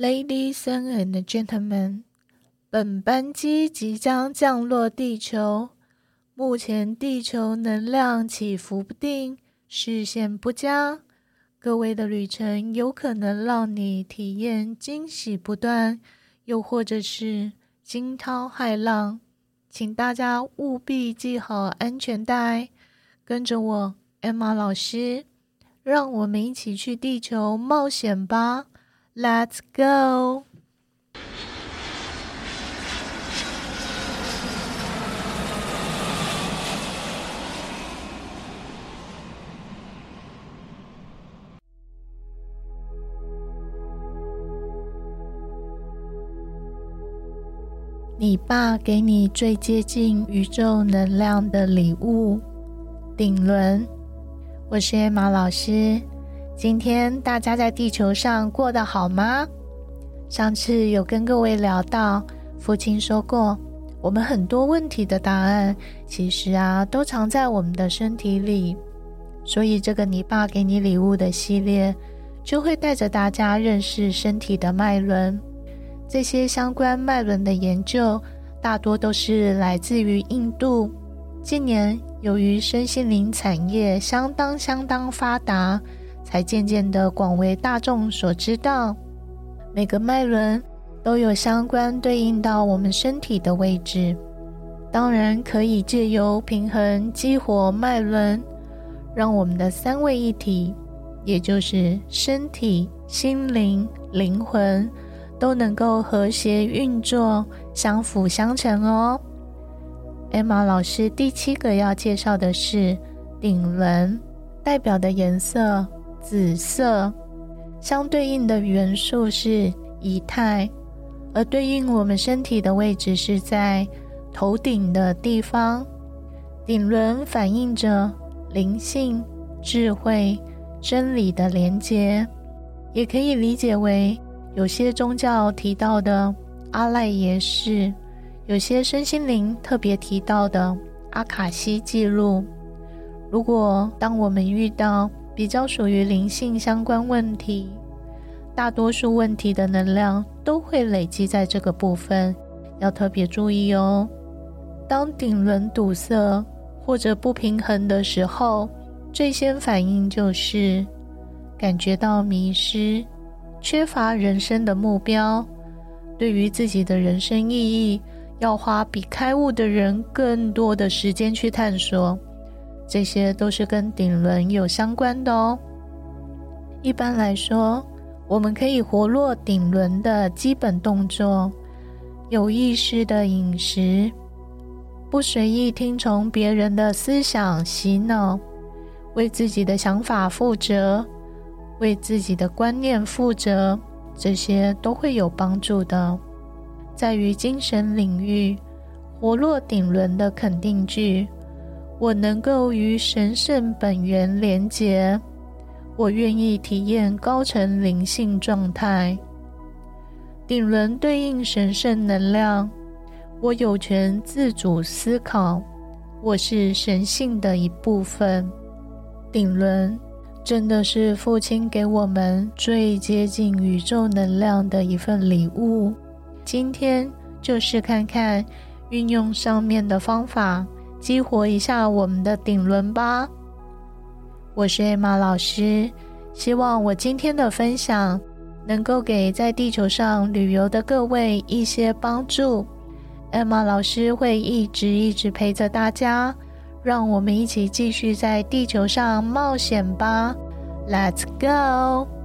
Ladies and gentlemen，本班机即将降落地球。目前地球能量起伏不定，视线不佳，各位的旅程有可能让你体验惊喜不断，又或者是惊涛骇浪，请大家务必系好安全带，跟着我 Emma 老师，让我们一起去地球冒险吧。！Let's go！你爸给你最接近宇宙能量的礼物——顶轮。我是 Emma 老师。今天大家在地球上过得好吗？上次有跟各位聊到，父亲说过，我们很多问题的答案，其实啊，都藏在我们的身体里。所以这个你爸给你礼物的系列，就会带着大家认识身体的脉轮。这些相关脉轮的研究，大多都是来自于印度。近年，由于身心灵产业相当相当发达。才渐渐的广为大众所知道，每个脉轮都有相关对应到我们身体的位置，当然可以借由平衡激活脉轮，让我们的三位一体，也就是身体、心灵、灵魂，都能够和谐运作，相辅相成哦。Emma 老师第七个要介绍的是顶轮，代表的颜色。紫色，相对应的元素是以太，而对应我们身体的位置是在头顶的地方。顶轮反映着灵性、智慧、真理的连接，也可以理解为有些宗教提到的阿赖耶识，有些身心灵特别提到的阿卡西记录。如果当我们遇到比较属于灵性相关问题，大多数问题的能量都会累积在这个部分，要特别注意哦。当顶轮堵塞或者不平衡的时候，最先反应就是感觉到迷失，缺乏人生的目标，对于自己的人生意义，要花比开悟的人更多的时间去探索。这些都是跟顶轮有相关的哦。一般来说，我们可以活络顶轮的基本动作：有意识的饮食，不随意听从别人的思想洗脑，为自己的想法负责，为自己的观念负责，这些都会有帮助的。在于精神领域，活络顶轮的肯定句。我能够与神圣本源连结，我愿意体验高层灵性状态。顶轮对应神圣能量，我有权自主思考，我是神性的一部分。顶轮真的是父亲给我们最接近宇宙能量的一份礼物。今天就试看看运用上面的方法。激活一下我们的顶轮吧！我是艾玛老师，希望我今天的分享能够给在地球上旅游的各位一些帮助。艾玛老师会一直一直陪着大家，让我们一起继续在地球上冒险吧！Let's go！